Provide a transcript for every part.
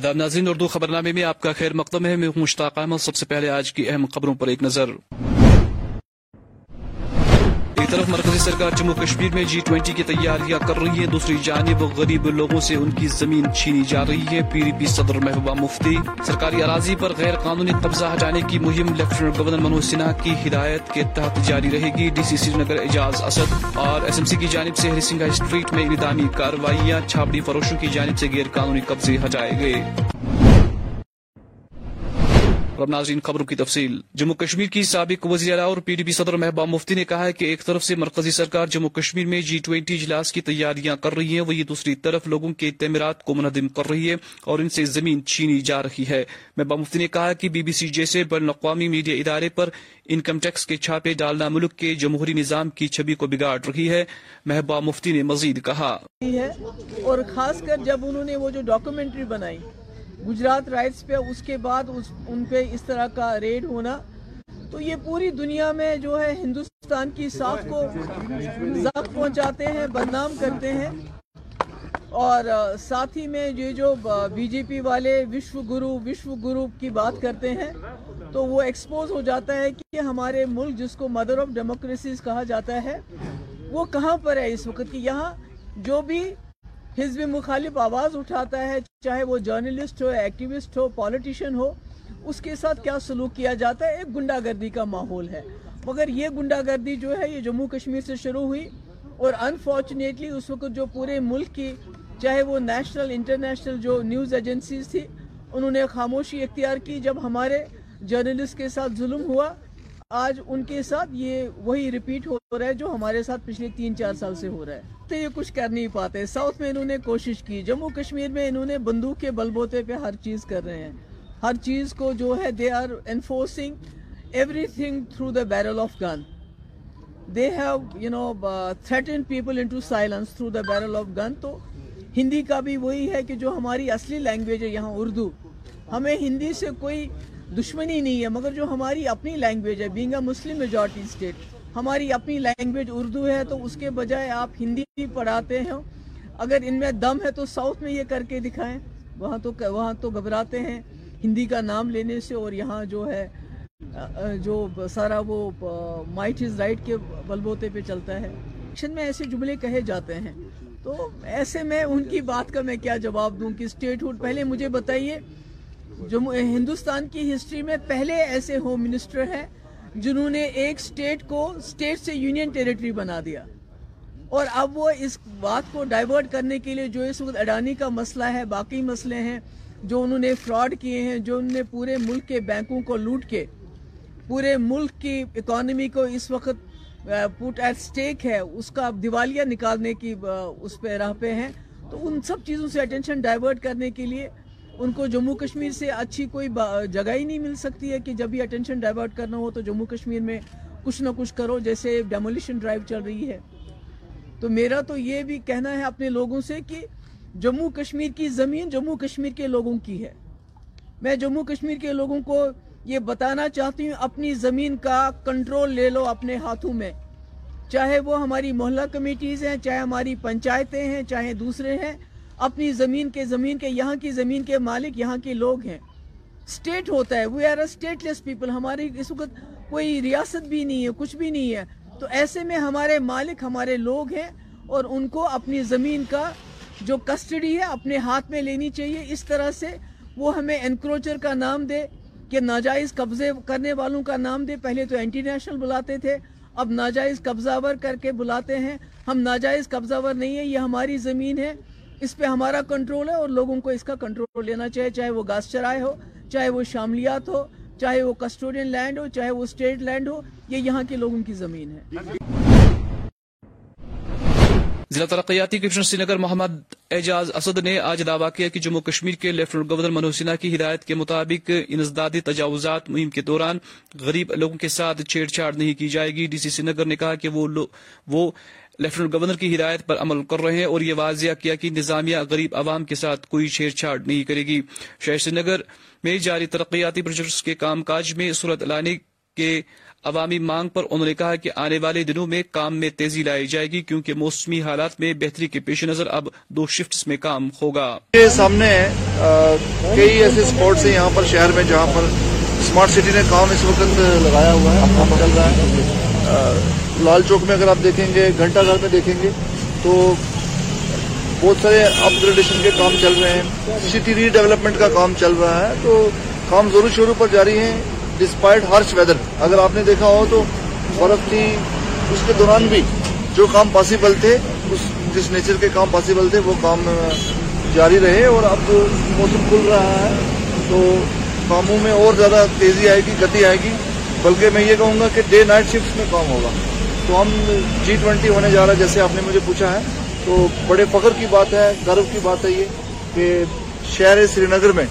آداب ناظرین، اردو خبرنامے میں آپ کا خیر مقدم ہے۔ میں مشتاق احمد۔ سب سے پہلے آج کی اہم خبروں پر ایک نظر۔ ایک طرف مرکزی سرکار جموں کشمیر میں جی ٹوینٹی کی تیاریاں کر رہی ہے دوسری جانب غریب لوگوں سے ان کی زمین چھینی جا رہی ہے۔ پی ڈی پی صدر محبوبہ مفتی، سرکاری اراضی پر غیر قانونی قبضہ ہٹانے کی مہم لیفٹنٹ گورنر منوج سنہا کی ہدایت کے تحت جاری رہے گی۔ D C Srinagar Aijaz Asad اور ایس ایم سی کی جانب سے ہری سنگھا اسٹریٹ میں اقدامی کارروائیاں چھاپڑی فروشوں کی جانب سے غیر قانونی قبضے ہٹائے گئے۔ اور اب ناظرین خبروں کی تفصیل۔ جموں کشمیر کی سابق وزیر اعلیٰ اور پی ڈی پی صدر محبوبہ مفتی نے کہا ہے کہ ایک طرف سے مرکزی سرکار جموں کشمیر میں جی ٹوینٹی اجلاس کی تیاریاں کر رہی ہیں، وہی دوسری طرف لوگوں کے تعمیرات کو منہدم کر رہی ہے اور ان سے زمین چھینی جا رہی ہے۔ محبوبہ مفتی نے کہا کہ بی بی سی جیسے بین الاقوامی میڈیا ادارے پر انکم ٹیکس کے چھاپے ڈالنا ملک کے جمہوری نظام کی چھبی کو بگاڑ رہی ہے محبوبہ مفتی نے مزید کہا۔ اور خاص کر جب انہوں نے وہ جو ڈاکومنٹری بنائی گجرات رائٹس پہ، اس کے بعد اس، ان پہ اس طرح کا ریڈ ہونا۔ تو یہ پوری دنیا میں جو ہے ہندوستان کی ساکھ کو زخم پہنچاتے ہیں، بدنام کرتے ہیں۔ اور ساتھ ہی میں یہ جو بی جے پی والے وشو گرو وشو گرو کی بات کرتے ہیں، تو وہ ایکسپوز ہو جاتا ہے کہ ہمارے ملک جس کو مدر آف ڈیموکریسیز کہا جاتا ہے، وہ کہاں پر ہے اس وقت کی؟ یہاں جو بھی حزب مخالف آواز اٹھاتا ہے، چاہے وہ جرنلسٹ ہو ایکٹیوسٹ ہو پولیٹیشین ہو، اس کے ساتھ کیا سلوک کیا جاتا ہے؟ ایک گنڈا گردی کا ماحول ہے۔ مگر یہ گنڈا گردی جو ہے، یہ جموں کشمیر سے شروع ہوئی اور انفارچونیٹلی اس وقت جو پورے ملک کی، چاہے وہ نیشنل انٹرنیشنل جو نیوز ایجنسیز تھی، انہوں نے خاموشی اختیار کی جب ہمارے جرنلسٹ کے ساتھ ظلم ہوا۔ آج ان کے ساتھ یہ وہی ریپیٹ ہو رہا ہے جو ہمارے ساتھ پچھلے تین چار سال سے ہو رہا ہے۔ تو یہ کچھ کر نہیں پاتے۔ ساؤتھ میں انہوں نے کوشش کی، جموں کشمیر میں انہوں نے بندوق کے بلبوتے پہ ہر چیز کر رہے ہیں۔ ہر چیز کو جو ہے they are enforcing everything through the barrel of gun they have you know threaten people into silence through the barrel of gun تو ہندی کا بھی وہی ہے کہ جو ہماری اصلی لینگویج ہے، یہاں اردو۔ ہمیں ہندی سے کوئی دشمنی نہیں ہے، مگر جو ہماری اپنی لینگویج ہے being a Muslim majority state ہماری اپنی لینگویج اردو ہے، تو اس کے بجائے آپ ہندی بھی پڑھاتے ہیں۔ اگر ان میں دم ہے تو ساؤتھ میں یہ کر کے دکھائیں۔ وہاں تو وہاں تو گھبراتے ہیں۔ ہندی کا نام لینے سے اور یہاں جو ہے جو سارا وہ مائٹ از رائٹ کے بلبوتے پہ چلتا ہے۔ میں ایسے جملے کہے جاتے ہیں۔ تو ایسے میں ان کی بات کا میں کیا جواب دوں کہ اسٹیٹ ہوڈ پہلے مجھے بتائیے جو ہندوستان کی ہسٹری میں پہلے ایسے ہوم منسٹر ہیں جنہوں نے ایک سٹیٹ کو سٹیٹ سے یونین ٹیریٹری بنا دیا۔ اور اب وہ اس بات کو ڈائیورٹ کرنے کے لیے جو اس وقت اڈانی کا مسئلہ ہے، باقی مسئلے ہیں، جو انہوں نے فراڈ کیے ہیں، جو انہوں نے پورے ملک کے بینکوں کو لوٹ کے پورے ملک کی اکانومی کو اس وقت پوٹ ایٹ سٹیک ہے۔ اس کا دیوالیہ نکالنے کی اس پہ راہ پہ ہیں۔ تو ان سب چیزوں سے اٹینشن ڈائیورٹ کرنے کے لیے ان کو جموں کشمیر سے اچھی کوئی جگہ ہی نہیں مل سکتی ہے کہ جب بھی اٹینشن ڈائیورٹ کرنا ہو تو جموں کشمیر میں کچھ نہ کچھ کرو، جیسے ڈیمولیشن ڈرائیو چل رہی ہے۔ تو میرا تو یہ بھی کہنا ہے اپنے لوگوں سے کہ جموں کشمیر کی زمین جموں کشمیر کے لوگوں کی ہے۔ میں جموں کشمیر کے لوگوں کو یہ بتانا چاہتی ہوں، اپنی زمین کا کنٹرول لے لو اپنے ہاتھوں میں۔ چاہے وہ ہماری محلہ کمیٹیز ہیں، چاہے ہماری پنچایتیں ہیں، چاہے دوسرے ہیں اپنی زمین کے زمین کے، یہاں کی زمین کے مالک، یہاں کے لوگ ہیں۔ سٹیٹ ہوتا ہے we are a stateless people ہماری اس وقت کوئی ریاست بھی نہیں ہے، کچھ بھی نہیں ہے۔ تو ایسے میں ہمارے مالک، ہمارے لوگ ہیں اور ان کو اپنی زمین کا جو کسٹڈی ہے، اپنے ہاتھ میں لینی چاہیے۔ اس طرح سے وہ ہمیں انکروچر کا نام دے کہ ناجائز قبضے کرنے والوں کا نام دے۔ پہلے تو انٹی نیشنل بلاتے تھے، اب ناجائز قبضہ ور کر کے بلاتے ہیں۔ ہم ناجائز قبضہ ور نہیں ہے یہ ہماری زمین ہے۔ اس پہ ہمارا کنٹرول ہے اور لوگوں کو اس کا کنٹرول لینا چاہیے، چاہے وہ گاس چرائے ہو، چاہے وہ شاملیات ہو، چاہے وہ کسٹوڈین لینڈ ہو، چاہے وہ اسٹیٹ لینڈ ہو، یہ یہاں کے لوگوں کی زمین ہے۔ ضلع ترقیاتی کمشنر سری نگر محمد اعجاز اسد نے آج دعویٰ کیا کہ جموں کشمیر کے لیفٹنٹ گورنر منوج سنہا کی ہدایت کے مطابق انسدادی تجاوزات مہم کے دوران غریب لوگوں کے ساتھ چھیڑ چھاڑ نہیں کی جائے گی۔ ڈی سی سری نگر نے کہا کہ وہ لیفٹنٹ گورنر کی ہدایت پر عمل کر رہے ہیں اور یہ واضح کیا کہ نظامیہ غریب عوام کے ساتھ کوئی چھیڑ چھاڑ نہیں کرے گی۔ شہر سری نگر میں جاری ترقیاتی پروجیکٹس کے کام کاج میں صورت لانے کے عوامی مانگ پر انہوں نے کہا کہ آنے والے دنوں میں کام میں تیزی لائی جائے گی کیونکہ موسمی حالات میں بہتری کے پیش نظر اب دو شفٹس میں کام ہوگا۔ سامنے کئی ایسے اسپاٹس ہیں یہاں پر شہر میں جہاں پر اسمارٹ سٹی نے کام اس وقت لگایا ہوا ہے چل رہا ہے۔ لال چوک میں اگر آپ دیکھیں گے، گھنٹہ گھر میں دیکھیں گے، تو بہت سارے اپ گریڈیشن کے کام چل رہے ہیں۔ سٹی ری ڈیولپمنٹ کا کام چل رہا ہے، تو کام ضرور شروع پر جاری ہیں۔ ڈسپائٹ ہارش ویدر اگر آپ نے دیکھا ہو تو برف تھی، اس کے دوران بھی جو کام پاسبل تھے، اس جس نیچر کے کام پاسبل تھے، وہ کام جاری رہے اور اب موسم کھل رہا ہے۔ تو کاموں میں اور زیادہ تیزی آئے گی، گتی آئے گی۔ بلکہ میں یہ کہوں گا کہ ڈے نائٹ شفٹ میں کام ہوگا۔ تو ہم جی ٹوینٹی ہونے جا رہا ہے، جیسے آپ نے مجھے پوچھا ہے، تو بڑے فخر کی بات ہے، گرو کی بات ہے یہ کہ شہر سری نگر میں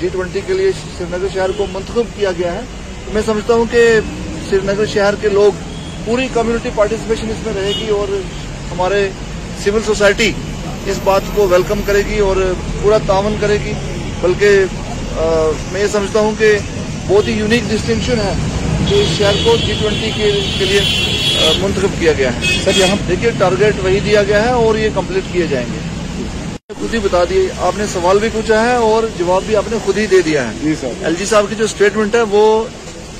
جی ٹوینٹی کے لیے سری نگر شہر کو منتخب کیا گیا ہے۔ میں سمجھتا ہوں کہ سری نگر شہر کے لوگ پوری کمیونٹی پارٹیسپیشن اس میں رہے گی اور ہمارے سول سوسائٹی اس بات کو ویلکم کرے گی اور پورا تعاون کرے گی۔ بلکہ میں یہ سمجھتا ہوں کہ بہت ہی یونیک ڈسٹنکشن ہے۔ کہ اس شہر کو جی ٹوینٹی کے لیے منتخب کیا گیا ہے۔ سر یہاں دیکھیے ٹارگیٹ وہی دیا گیا ہے اور یہ کمپلیٹ کیے جائیں گے۔ خود ہی بتا دیے آپ نے سوال بھی پوچھا ہے اور جواب بھی آپ نے خود ہی دے دیا ہے۔ ایل جی صاحب کی جو اسٹیٹمنٹ ہے وہ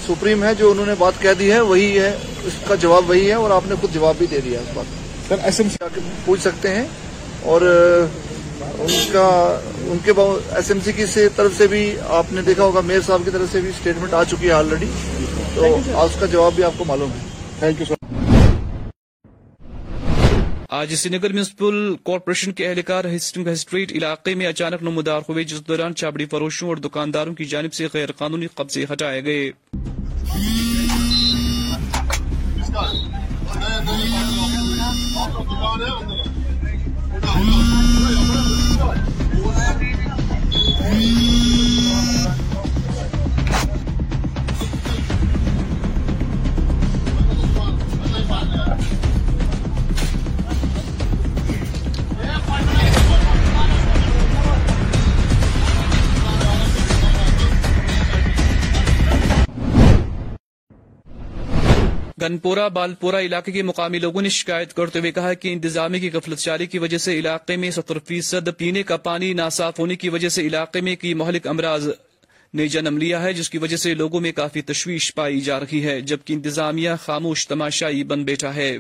سپریم ہے جو انہوں نے بات کہہ دی ہے وہی ہے۔ اس کا جواب وہی ہے اور آپ نے خود جواب بھی دے دیا اس بات سر ایس ایم سی پوچھ سکتے ہیں۔ اور ان کا ان کے ایس ایم سی کی طرف سے بھی آپ نے دیکھا ہوگا میئر صاحب کی طرف سے بھی اسٹیٹمنٹ آ چکی ہے آلریڈی تو اس کا جواب بھی آپ کو معلوم ہے۔ تھینک یو سر آج سری نگر میونسپل کارپوریشن کے اہلکار اسٹریٹ علاقے میں اچانک نمودار ہوئے جس دوران چابڑی فروشوں اور دکانداروں کی جانب سے غیر قانونی قبضے ہٹائے گئے۔ گنپورہ بالپورا علاقے کے مقامی لوگوں نے شکایت کرتے ہوئے کہا کہ انتظامیہ کی غفلت شاری کی وجہ سے علاقے میں ستر فیصد پینے کا پانی ناصاف ہونے کی وجہ سے علاقے میں کی مہلک امراض نے جنم لیا ہے جس کی وجہ سے لوگوں میں کافی تشویش پائی جا رہی ہے جبکہ انتظامیہ خاموش تماشائی بن بیٹھا ہے۔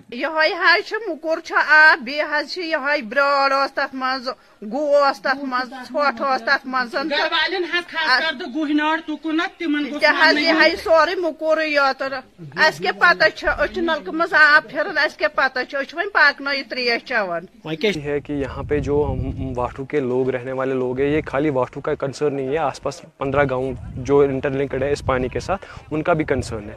گوس تر مز ژھوٹ تر مز یہ سورے مکور یوت اس کے پتہ نلکہ مز آب پھران اس کے پتہ ون پاکن تریش چوان ہے کہ یہاں پہ جو واٹو کے لوگ رہنے والے لوگ ہیں یہ خالی واٹو کا کنسرن نہیں ہے آس پاس پندرہ گاؤں جو انٹر لنکڈ ہے اس پانی کے ساتھ، ان کا بھی کنسرن ہے۔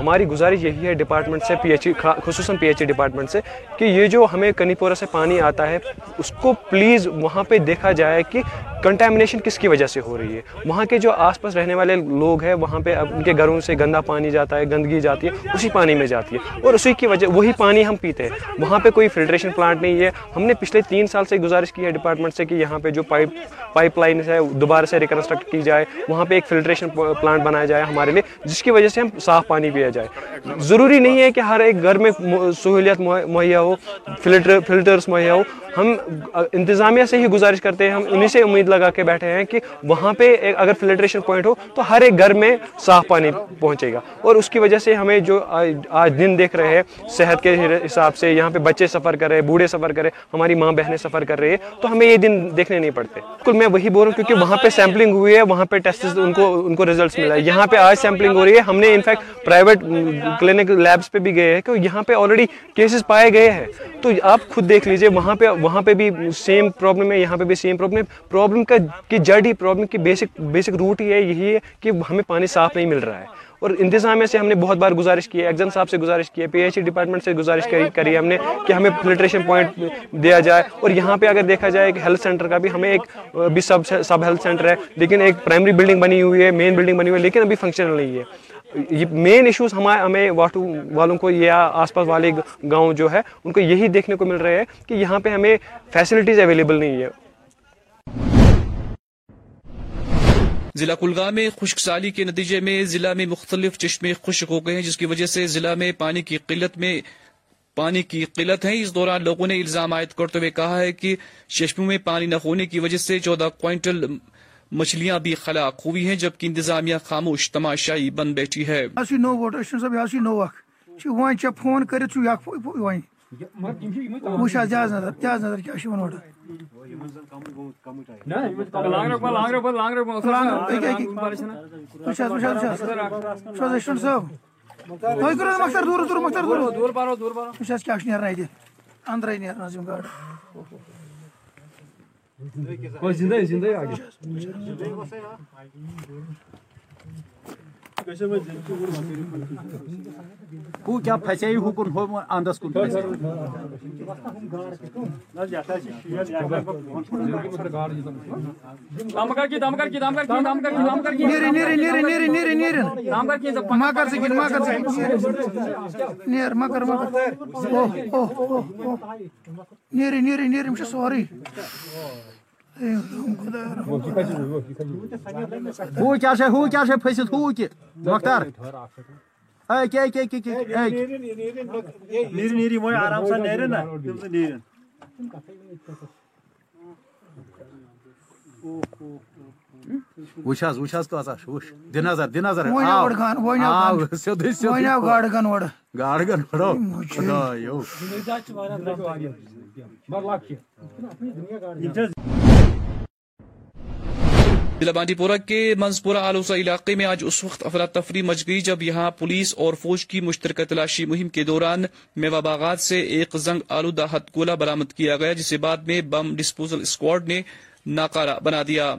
ہماری گزارش یہی ہے ڈپارٹمنٹ سے پی ایچ ای خصوصاً پی ایچ ای ڈپارٹمنٹ سے، کہ یہ جو ہمیں کنی پورہ سے پانی آتا ہے، اس کو پلیز وہاں پہ دیکھا جائے کہ کنٹامنیشن کس کی وجہ سے ہو رہی ہے۔ وہاں کے جو آس پاس رہنے والے لوگ ہیں، وہاں پہ ان کے گھروں سے گندا پانی جاتا ہے، گندگی جاتی ہے، اسی پانی میں جاتی ہے۔ اور اسی کی وجہ، وہی پانی ہم پیتے ہیں۔ وہاں پہ کوئی فلٹریشن پلانٹ نہیں ہے۔ ہم نے پچھلے تین سال سے گزارش کی ہے ڈپارٹمنٹ سے کہ یہاں پہ جو پائپ پائپ لائن ہے، دوبارہ سے ریکنسٹرکٹ کی جائے۔ وہاں پہ ایک فلٹریشن پلانٹ بنایا جائے ہمارے لیے، جس کی وجہ سے ہم صاف پانی پیا جائے۔ ضروری نہیں ہے کہ ہر ایک گھر میں سہولیت مہیا ہو، فلٹر فلٹرس مہیا ہو۔ ہم انتظامیہ سے ہی گزارش کرتے ہیں، ہم انہیں سے امید لگا کے بیٹھے ہیں کہ وہاں پہ اگر فلٹریشن پوائنٹ ہو تو ہر ایک گھر میں صاف پانی پہنچے گا۔ اور اس کی وجہ سے ہمیں جو آج دن دیکھ رہے ہیں، صحت کے حساب سے یہاں پہ بچے سفر کر رہے ہیں بوڑھے سفر کر رہے ہیں ہماری ماں بہنیں سفر کر رہی ہیں، تو ہمیں یہ دن دیکھنے نہیں پڑتے۔ بالکل میں وہی بول رہا ہوں کیونکہ وہاں پہ سیمپلنگ ہوئی ہے، وہاں پہ ان کو ان کو ریزلٹس ملا۔ ہے یہاں پہ آج سیمپلنگ ہو رہی ہے۔ ہم نے انفیکٹ پرائیویٹ کلینک لیبس پہ بھی گئے ہیں کہ یہاں پہ آلریڈی کیسز پائے گئے ہیں۔ تو آپ خود دیکھ لیجیے وہاں پہ وہاں پہ بھی سیم پرابلم ہے یہاں پہ بھی سیم پرابلم ہے۔ پرابلم کا کی جڑ ہی پرابلم کی بیسک بیسک روٹ ہی ہے یہی ہے کہ ہمیں پانی صاف نہیں مل رہا ہے۔ اور انتظامیہ سے ہم نے بہت بار گزارش کی ہے ایگزن صاحب سے گزارش کی ہے، پی ایچ ای ڈپارٹمنٹ سے گزارش کری ہے ہم نے کہ ہمیں فلٹریشن پوائنٹ دیا جائے۔ اور یہاں پہ اگر دیکھا جائے کہ ہیلتھ سینٹر کا بھی ہمیں ایک بھی سب سب ہیلتھ سینٹر ہے، لیکن ایک پرائمری بلڈنگ بنی ہوئی ہے، مین بلڈنگ بنی ہوئی ہے، لیکن ابھی فنکشنل نہیں ہے۔ یہ مین ایشوز ہمارے، ہمیں واٹو والوں کو یا آس پاس والے گاؤں جو ہے، ان کو یہی دیکھنے کو مل رہے ہیں کہ یہاں پہ ہمیں فیسلٹیز اویلیبل نہیں ہے۔ ضلع کلگام میں خشک سالی کے نتیجے میں ضلع میں مختلف چشمے خشک ہو گئے ہیں، جس کی وجہ سے ضلع میں پانی کی قلت میں پانی کی قلت ہے۔ اس دوران لوگوں نے الزام عائد کرتے ہوئے کہا ہے کہ چشموں میں پانی نہ ہونے کی وجہ سے چودہ کوئنٹل مچھلیاں بھی خلاق ہوئی ہیں، جبکہ انتظامیہ خاموش تماشائی بن بیٹھی ہے۔ نو ووٹ اشن صاحب یہ نو اخ وین ٹھیک فون کرت یخ وین وچ جہاز نظر جہاز نظر کیا ون ووٹ اشن صاحب تھی کرو مختار دور دور مختار دور۔ وچ کیا نیران اتہ اندرے نیران یم کیا ہو اندس کن پھسے نیرن نیرن نیرن نیرن نیرن نیرن ما کر سکن ما کر سکن نیر نیرن نیرن مش سوری۔ ہو کیا سے ہو کیا سے پھست ہو کہ مختار اے کیا کیا کیا کیا نیری نیری وہ آرام سے نیرن نا تم سے نیرن وش حظ وش حظ چھِ وٕچھ دِ نظر دِ نظر وۄنۍ آو گاڑ گان وۄنۍ آو آو سیوٚدُے سیوٚدُے وۄنۍ آو گاڑ گان اورٕ گاڑ گن پھڑو خدایو ضلع بانڈی پورہ کے منزپورہ آلوسہ علاقے میں آج اس وقت افراتفری مچ گئی جب یہاں پولیس اور فوج کی مشترکہ تلاشی مہم کے دوران میوہ باغات سے ایک زنگ آلودہ ہتھ گولہ برامد کیا گیا، جسے بعد میں بم ڈسپوزل اسکواڈ نے ناکارہ بنا دیا۔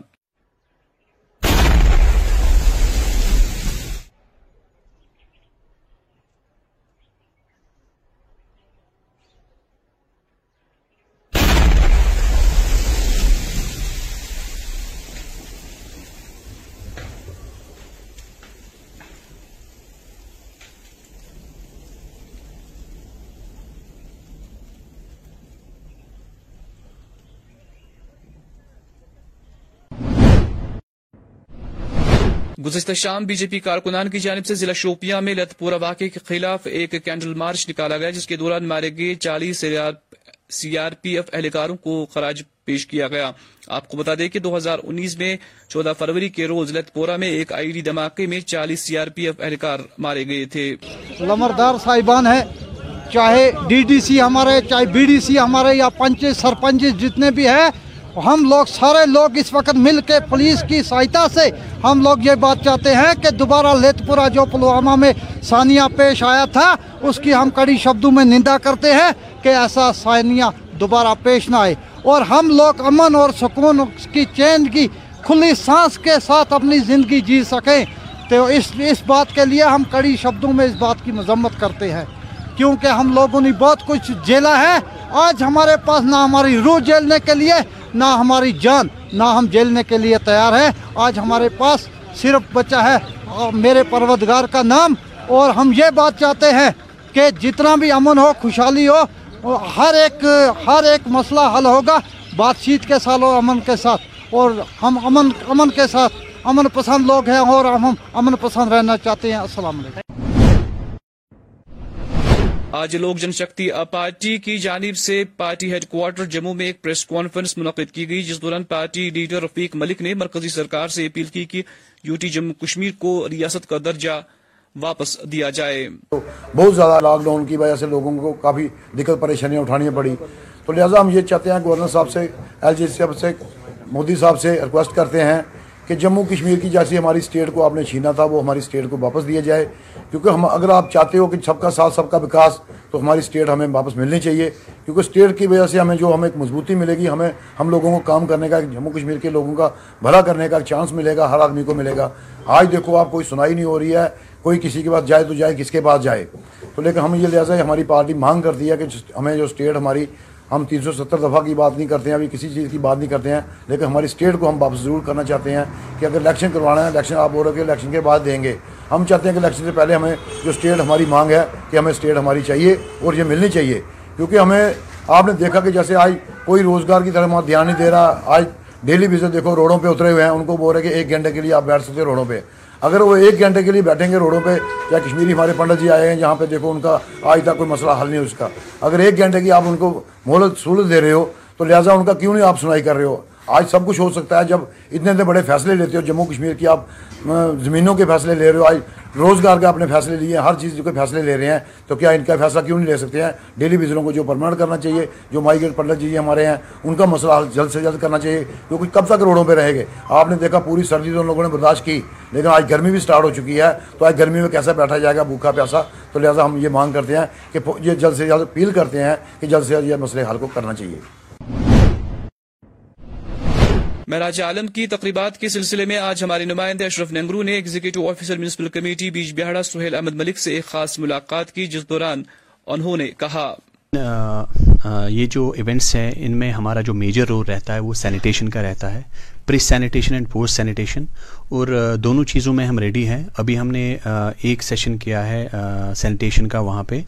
گزشتہ شام بی جے پی کارکنان کی جانب سے ضلع شوپیاں میں لت پورہ واقعے کے خلاف ایک کینڈل مارچ نکالا گیا، جس کے دوران مارے گئے چالیس سی آر پی ایف اہلکاروں کو خراج پیش کیا گیا۔ آپ کو بتا دیں کہ دو ہزار انیس میں چودہ فروری کے روز لت پورہ میں ایک آئی ڈی دھماکے میں چالیس سی آر پی ایف اہلکار مارے گئے تھے۔ لمردار صاحبان ہے چاہے ڈی ڈی سی ہمارے، چاہے بی ڈی سی ہمارے یا پنچ سرپنچ جتنے بھی ہیں ہم لوگ سارے لوگ اس وقت مل کے پولیس کی سہایتا سے ہم لوگ یہ بات چاہتے ہیں کہ دوبارہ لیت پورہ جو پلوامہ میں ثانیہ پیش آیا تھا، اس کی ہم کڑی شبدوں میں نندا کرتے ہیں کہ ایسا ثانیہ دوبارہ پیش نہ آئے۔ اور ہم لوگ امن اور سکون کی چین کی کھلی سانس کے ساتھ اپنی زندگی جی سکیں۔ تو اس اس بات کے لیے ہم کڑی شبدوں میں اس بات کی مذمت کرتے ہیں۔ کیونکہ ہم لوگوں نے بہت کچھ جیلا ہے۔ آج ہمارے پاس نہ ہماری روح جیلنے کے لیے نہ ہماری جان، نہ ہم جیلنے کے لیے تیار ہیں۔ آج ہمارے پاس صرف بچا ہے میرے پروردگار کا نام۔ اور ہم یہ بات چاہتے ہیں کہ جتنا بھی امن ہو، خوشحالی ہو، ہر ایک ہر ایک مسئلہ حل ہوگا بات چیت کے ساتھ اور امن کے ساتھ۔ اور ہم امن امن کے ساتھ۔ امن پسند لوگ ہیں اور ہم امن پسند رہنا چاہتے ہیں۔ السلام علیکم۔ آج لوک جن شکتی پارٹی کی جانب سے پارٹی ہیڈ کوارٹر جموں میں ایک پریس کانفرنس منعقد کی گئی، جس دوران پارٹی لیڈر رفیق ملک نے مرکزی سرکار سے اپیل کی کہ یوٹی جموں کشمیر کو ریاست کا درجہ واپس دیا جائے۔ بہت زیادہ لاک ڈاؤن کی وجہ سے لوگوں کو کافی دقت پریشانیاں اٹھانی پڑی۔ تو لہٰذا ہم یہ چاہتے ہیں گورنر صاحب سے، ایل جی صاحب سے، مودی صاحب سے ریکویسٹ کرتے ہیں کہ جموں کشمیر کی جیسی ہماری اسٹیٹ کو آپ نے چھینا تھا، وہ ہماری اسٹیٹ کو واپس دیا جائے۔ کیونکہ ہم اگر آپ چاہتے ہو کہ سب کا ساتھ، سب کا وکاس، تو ہماری اسٹیٹ ہمیں واپس ملنی چاہیے۔ کیونکہ اسٹیٹ کی وجہ سے ہمیں جو ہمیں ایک مضبوطی ملے گی، ہمیں ہم لوگوں کو کام کرنے کا، جموں کشمیر کے لوگوں کا بھلا کرنے کا چانس ملے گا، ہر آدمی کو ملے گا۔ آج دیکھو، آپ کوئی سنائی نہیں ہو رہی ہے، کوئی کسی کے پاس جائے تو جائے، کس کے پاس جائے۔ تو لیکن ہم یہ لہٰذا ہماری پارٹی مانگ کرتی ہے کہ ہمیں جو اسٹیٹ ہماری ہم تین سو ستر دفعہ کی بات نہیں کرتے ہیں، ابھی کسی چیز کی بات نہیں کرتے ہیں، لیکن ہماری اسٹیٹ کو ہم واپس ضرور کرنا چاہتے ہیں کہ اگر الیکشن کروانا ہے الیکشن آپ بول رہے کہ الیکشن کے بعد دیں گے۔ ہم چاہتے ہیں کہ الیکشن سے پہلے ہمیں جو اسٹیٹ ہماری مانگ ہے کہ ہمیں اسٹیٹ ہماری چاہیے اور یہ ملنی چاہیے۔ کیونکہ ہمیں، آپ نے دیکھا کہ جیسے آج کوئی روزگار کی طرف دھیان نہیں دے رہا، آج ڈیلی بزنس دیکھو روڈوں پہ اترے ہوئے ہیں، ان کو بول رہے کہ ایک گھنٹے کے لیے آپ بیٹھ سکتے ہیں روڈوں پہ۔ اگر وہ ایک گھنٹے کے لیے بیٹھیں گے روڈوں پہ، یا کشمیری ہمارے پنڈت جی آئے ہیں جہاں پہ دیکھو ان کا آج تک کوئی مسئلہ حل نہیں اس کا۔ اگر ایک گھنٹے کی آپ ان کو مہلت سہولت دے رہے ہو، تو لہٰذا ان کا کیوں نہیں آپ سنائی کر رہے ہو؟ آج سب کچھ ہو سکتا ہے جب اتنے اتنے بڑے فیصلے لیتے ہو، جموں کشمیر کی آپ زمینوں کے فیصلے لے رہے ہو۔ آج روزگار کے آپ نے فیصلے لیے ہیں، ہر چیز کے فیصلے لے رہے ہیں۔ تو کیا ان کا فیصلہ کیوں نہیں لے سکتے ہیں؟ ڈیلی وزروں کو جو پرماننٹ کرنا چاہیے، جو مائیگریٹ پنڈت جی ہمارے ہیں، ان کا مسئلہ جلد سے جلد کرنا چاہیے۔ کیونکہ کب تک روڈوں پہ رہے گے آپ نے دیکھا پوری سردی تو ان لوگوں نے برداشت کی، لیکن آج گرمی بھی سٹارٹ ہو چکی ہے۔ تو آج گرمی میں کیسا بیٹھا جائے گا بھوکا پیاسا؟ تو لہٰذا ہم یہ مانگ کرتے ہیں کہ یہ جلد سے جلد اپیل کرتے ہیں کہ جلد سے جلد یہ مسئلے حل کو کرنا چاہیے۔ معراج عالم کی تقریبات کے سلسلے میں آج ہمارے نمائندے اشرف ننگرو نے executive officer municipal committee Bijbehara Sohail Ahmad Malik سے ایک خاص ملاقات کی، جس دوران انہوں نے کہا۔ یہ جو ایونٹس ہیں، ان میں ہمارا جو میجر رول رہتا ہے، وہ سینیٹیشن کا رہتا ہے pre sanitation and post sanitation اور دونوں چیزوں میں ہم ریڈی ہیں۔ ابھی ہم نے ایک سیشن کیا ہے سینیٹیشن کا وہاں پہ۔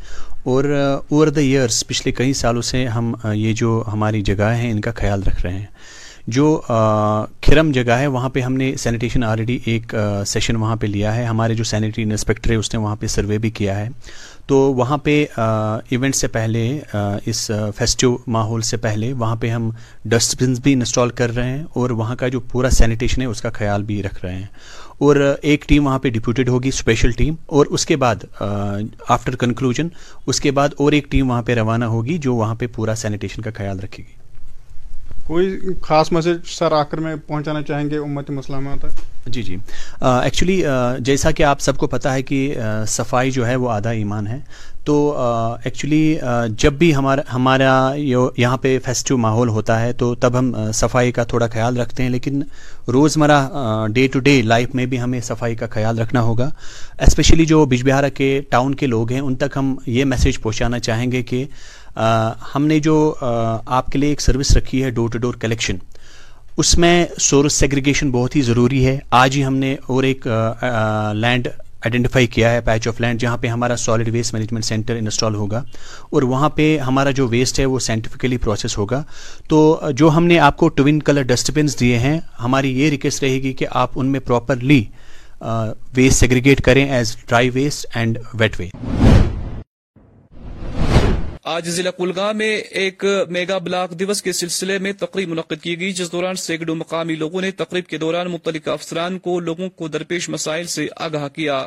اور اوور دا ایئرس پچھلے کئی سالوں سے ہم یہ جو ہماری جگہ ہیں، ان کا خیال رکھ رہے ہیں۔ جو کھرم جگہ ہے، وہاں پہ ہم نے سینیٹیشن آلریڈی ایک سیشن وہاں پہ لیا ہے۔ ہمارے جو سینیٹری انسپیکٹر ہے اس نے وہاں پہ سروے بھی کیا ہے۔ تو وہاں پہ ایونٹ سے پہلے اس فیسٹیو ماحول سے پہلے وہاں پہ ہم ڈسٹ بنس بھی انسٹال کر رہے ہیں اور وہاں کا جو پورا سینیٹیشن ہے، اس کا خیال بھی رکھ رہے ہیں۔ اور ایک ٹیم وہاں پہ ڈپوٹیڈ ہوگی اسپیشل ٹیم اور اس کے بعد آفٹر کنکلوژن اس کے بعد اور ایک ٹیم وہاں پہ روانہ ہوگی، جو وہاں پہ پورا سینیٹیشن کا خیال رکھے گی۔ کوئی خاص میسج سر آخر میں پہنچانا چاہیں گے امت مسلمہ تک؟ جی جی۔ ایکچولی جیسا کہ آپ سب کو پتہ ہے کہ صفائی جو ہے وہ آدھا ایمان ہے۔ تو ایکچولی جب بھی ہمارا ہمارا یہاں پہ فیسٹیو ماحول ہوتا ہے تو تب ہم صفائی کا تھوڑا خیال رکھتے ہیں۔ لیکن روزمرہ ڈے ٹو ڈے لائف میں بھی ہمیں صفائی کا خیال رکھنا ہوگا۔ اسپیشلی جو بجبہارا کے ٹاؤن کے لوگ ہیں، ان تک ہم یہ میسیج پہنچانا چاہیں گے کہ ہم نے جو آپ کے لیے ایک سروس رکھی ہے ڈور ٹو ڈور کلیکشن، اس میں سورس سیگریگیشن بہت ہی ضروری ہے۔ آج ہی ہم نے اور ایک لینڈ آئیڈینٹیفائی کیا ہے، پیچ آف لینڈ، جہاں پہ ہمارا solid waste management centre install ہوگا اور وہاں پہ ہمارا جو ویسٹ ہے وہ سائنٹیفکلی پروسیس ہوگا۔ تو جو ہم نے آپ کو ٹوین کلر ڈسٹ بنس دیے ہیں، ہماری یہ ریکویسٹ رہے گی کہ آپ ان میں پراپرلی ویسٹ سیگریگیٹ کریں as dry waste and wet waste. آج ضلع کلگاہ میں ایک میگا بلاک دیوس کے سلسلے میں تقریب منعقد کی گئی، جس دوران سینکڑوں مقامی لوگوں نے تقریب کے دوران متعلق افسران کو لوگوں کو درپیش مسائل سے آگاہ کیا۔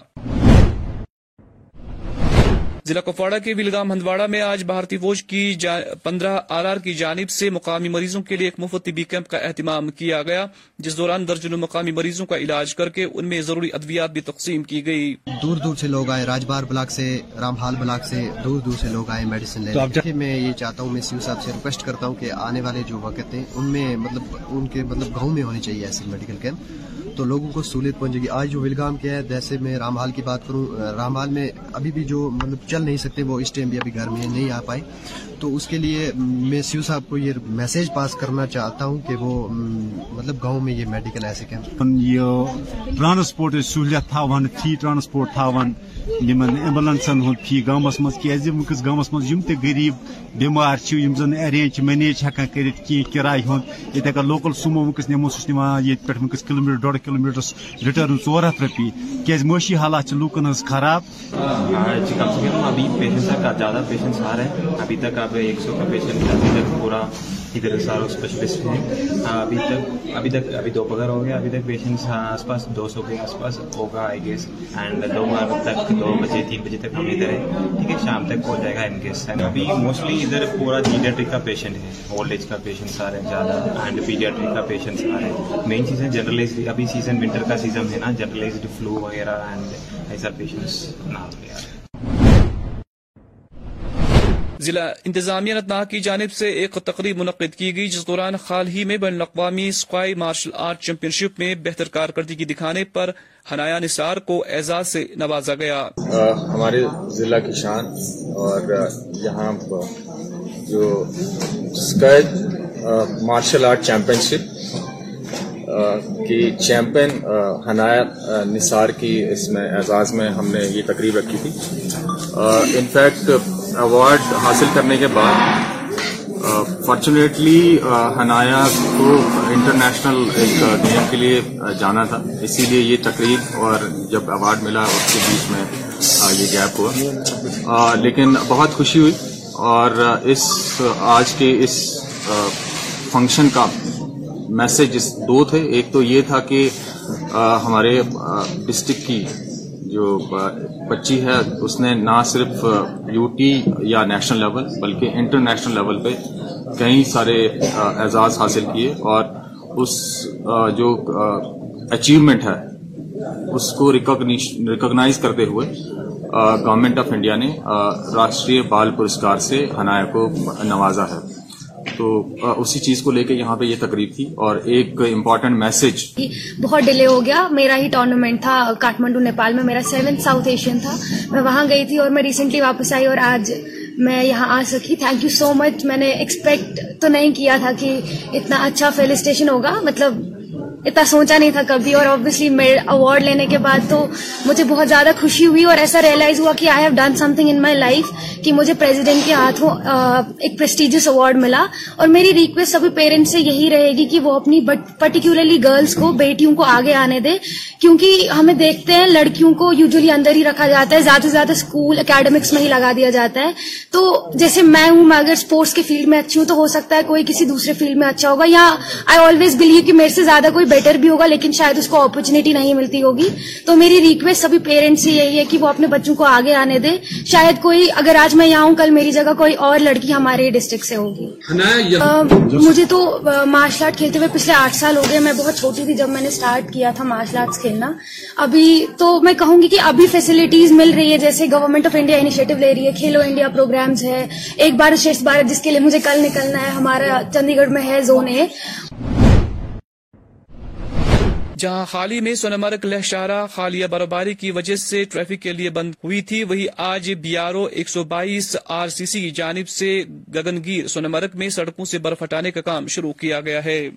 ضلع کپواڑہ کے ویلگام ہندواڑہ میں آج بھارتی فوج کی جا... پندرہ آر آر کی جانب سے مقامی مریضوں کے لیے ایک مفت طبی کیمپ کا اہتمام کیا گیا جس دوران درجنوں مقامی مریضوں کا علاج کر کے ان میں ضروری ادویات بھی تقسیم کی گئی۔ دور دور سے لوگ آئے راجبار بلاک سے رامحال بلاک سے دور دور سے لوگ آئے میڈیسن لے میں یہ چاہتا ہوں میں سیو صاحب سے ریکویسٹ کرتا ہوں کہ آنے والے جو وقت ہیں ان میں مطلب ان کے مطلب گاؤں میں ہونے چاہیے ایسے میڈیکل کیمپ تو لوگوں کو سہولت پہنچے گی۔ آج جو ویلگام کے ہے جیسے میں رام حال کی بات کروں رام حال میں ابھی بھی جو مطلب چل نہیں سکتے، وہ اس ٹائم بھی ابھی گھر میں نہیں آ پائے۔ تو اس کے لیے میں سیو صاحب کو یہ میسیج پاس کرنا چاہتا ہوں کہ وہ مطلب گاؤں میں یہ میڈیکل ایسے کیمپ۔ یہ ٹرانسپورٹ سہولت تھا تھی ٹرانسپورٹ تھا ون یمن ایمبولینسن ہند فی گامس مز کی ونکس گامس مز تہ غریب، بیمار بٮ۪مار زن ایرینج مینیج ہکان کرت کی کرائے ہند، ییٚتہِ اگر لوکل سومو ونکس نمو، سُہ چھُ نِوان ییٚتہِ پٮ۪ٹھ وٕنکیٚس کِلوٗ میٖٹر ڈۄڈ کِلوٗ میٖٹرس رِٹٲرٕن ژور ہتھ رۄپیہِ۔ کیازِ معٲشی حالات چھِ لوٗکن ہٕنٛز خراب۔ ابھی پیشنٹ کا زیادہ پیشنٹس آ رہے ہیں۔ ابھی تک آپ ایک سو کا پیشنٹ پورا ادھر اس اسپیشلسٹ ہیں۔ ابھی تک ابھی تک، ابھی دو پگھر ہو گیا، ابھی تک پیشنٹس آس پاس دو سو کے آس پاس ہوگا آئی گیس اینڈ دو تک، دو بجے، تین بجے تک ہم ادھر ہیں۔ ٹھیک ہے، شام تک ہو جائے گا ان کیس ابھی موسٹلی ادھر پورا جیڈیٹرک کا پیشنٹ ہے۔ اولڈ ایج کا پیشنٹس آ رہے ہیں زیادہ اینڈ پیڈیاٹرک کا پیشنٹس آ رہے ہیں مین چیزیں جنرلائز ابھی سیزن ونٹر کا سیزن ہے نا۔ جنرلائزڈ فلو وغیرہ اینڈ ایسا پیشنٹس نہ ہو۔ گیا ضلع انتظامیہ انتناگ کی جانب سے ایک تقریب منعقد کی گئی، جس دوران حال ہی میں بین الاقوامی اسکوائی مارشل آرٹ چیمپئن شپ میں بہتر کارکردگی دکھانے پر حنایا نثار کو اعزاز سے نوازا گیا۔ ہمارے ضلع کی شان اور یہاں جو مارشل آرٹ چیمپئن شپ کی چیمپئن حنایا نثار کی اس میں اعزاز میں ہم نے یہ تقریب رکھی تھی۔ انفیکٹ ایوارڈ حاصل کرنے کے بعد فارچونیٹلی حنایا کو انٹرنیشنل ایک گیم کے لیے جانا تھا. اسی لیے یہ تقریب اور جب ایوارڈ ملا، اس کے بیچ میں یہ گیپ ہوا. لیکن بہت خوشی ہوئی اور اس، آج کے اس فنکشن کا میسج دو تھے. ایک تو یہ تھا کہ ہمارے ڈسٹک کی جو بچی ہے، اس نے نہ صرف یو ٹی یا نیشنل لیول بلکہ انٹرنیشنل لیول پہ کئی سارے اعزاز حاصل کیے اور اس جو اچیومنٹ ہے، اس کو ریکگنائز کرتے ہوئے گورنمنٹ آف انڈیا نے راشٹری بال پرسکار سے ہنایا کو نوازا ہے۔ تو اسی چیز کو لے کے یہاں پہ یہ تقریب تھی اور ایک امپورٹنٹ میسج جی، بہت ڈیلے ہو گیا۔ میرا ہی ٹورنامنٹ تھا کاٹمنڈو نیپال میں۔ میرا سیونتھ ساؤتھ ایشین تھا۔ میں وہاں گئی تھی اور میں ریسنٹلی واپس آئی اور آج میں یہاں آ سکی۔ تھینک یو سو مچ میں نے ایکسپیکٹ تو نہیں کیا تھا کہ اتنا اچھا فیلسٹیشن ہوگا۔ مطلب اتنا سوچا نہیں تھا کبھی اور آبویسلی میرے اوارڈ لینے کے بعد تو مجھے بہت زیادہ خوشی ہوئی اور ایسا ریئلائز ہوا کہ I have done something in my life کہ مجھے پریزیڈنٹ کے ہاتھوں ایک پرسٹیجیس اوارڈ ملا اور میری ریکویسٹ سبھی پیرنٹس سے یہی رہے گی کہ وہ اپنی پرٹیکولرلی گرلس کو، بیٹیوں کو آگے آنے دے کیونکہ ہمیں دیکھتے ہیں لڑکیوں کو یوزلی اندر ہی رکھا جاتا ہے، زیادہ سے زیادہ اسکول اکیڈمکس میں ہی لگا دیا جاتا ہے۔ تو جیسے میں ہوں، میں اگر اسپورٹس کے فیلڈ میں اچھی ہوں تو ہو سکتا ہے کوئی کسی دوسرے فیلڈ میں اچھا ہوگا یا آئی آلویز بلیو کہ میرے سے زیادہ کوئی بیٹر بھی ہوگا لیکن شاید اس کو اپرچونیٹی نہیں ملتی ہوگی۔ تو میری ریکویسٹ سبھی پیرنٹس سے یہی ہے کہ وہ اپنے بچوں کو آگے آنے دے شاید کوئی اگر آج میں یہاں ہوں کل میری جگہ کوئی اور لڑکی ہمارے ڈسٹرکٹ سے ہوگی۔ مجھے تو مارشل آرٹ کھیلتے ہوئے پچھلے آٹھ سال ہو گئے۔ میں بہت چھوٹی تھی جب میں نے اسٹارٹ کیا تھا مارشل آرٹس کھیلنا۔ ابھی تو میں کہوں گی کہ ابھی فیسلٹیز مل رہی ہے جیسے گورنمنٹ آف انڈیا انیشیٹو لے رہی ہے۔ کھیلو انڈیا پروگرامز ہے۔ ایک بار شیش بھارت جس کے لیے مجھے کل نکلنا ہے ہمارا چنڈی گڑھ میں ہے زون اے جہاں حال ہی میں سونمرگ لہشارہ خالیہ برفباری کی وجہ سے ٹریفک کے لیے بند ہوئی تھی، وہی آج بی آر او ایک سو بائیس آر سی سی کی جانب سے گگنگیر سونمرگ میں سڑکوں سے برف ہٹانے کا کام شروع کیا گیا ہے۔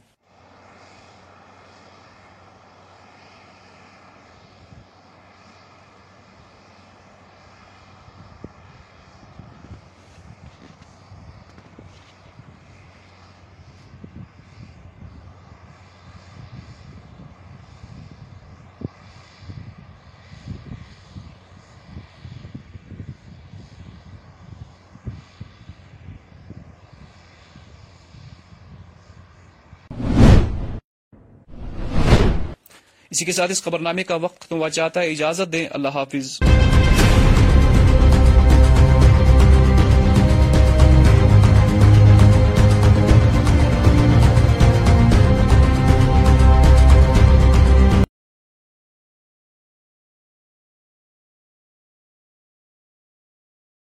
اسی کے ساتھ اس خبر نامے کا وقت تو چاہتا ہے. اجازت دیں. اللہ حافظ.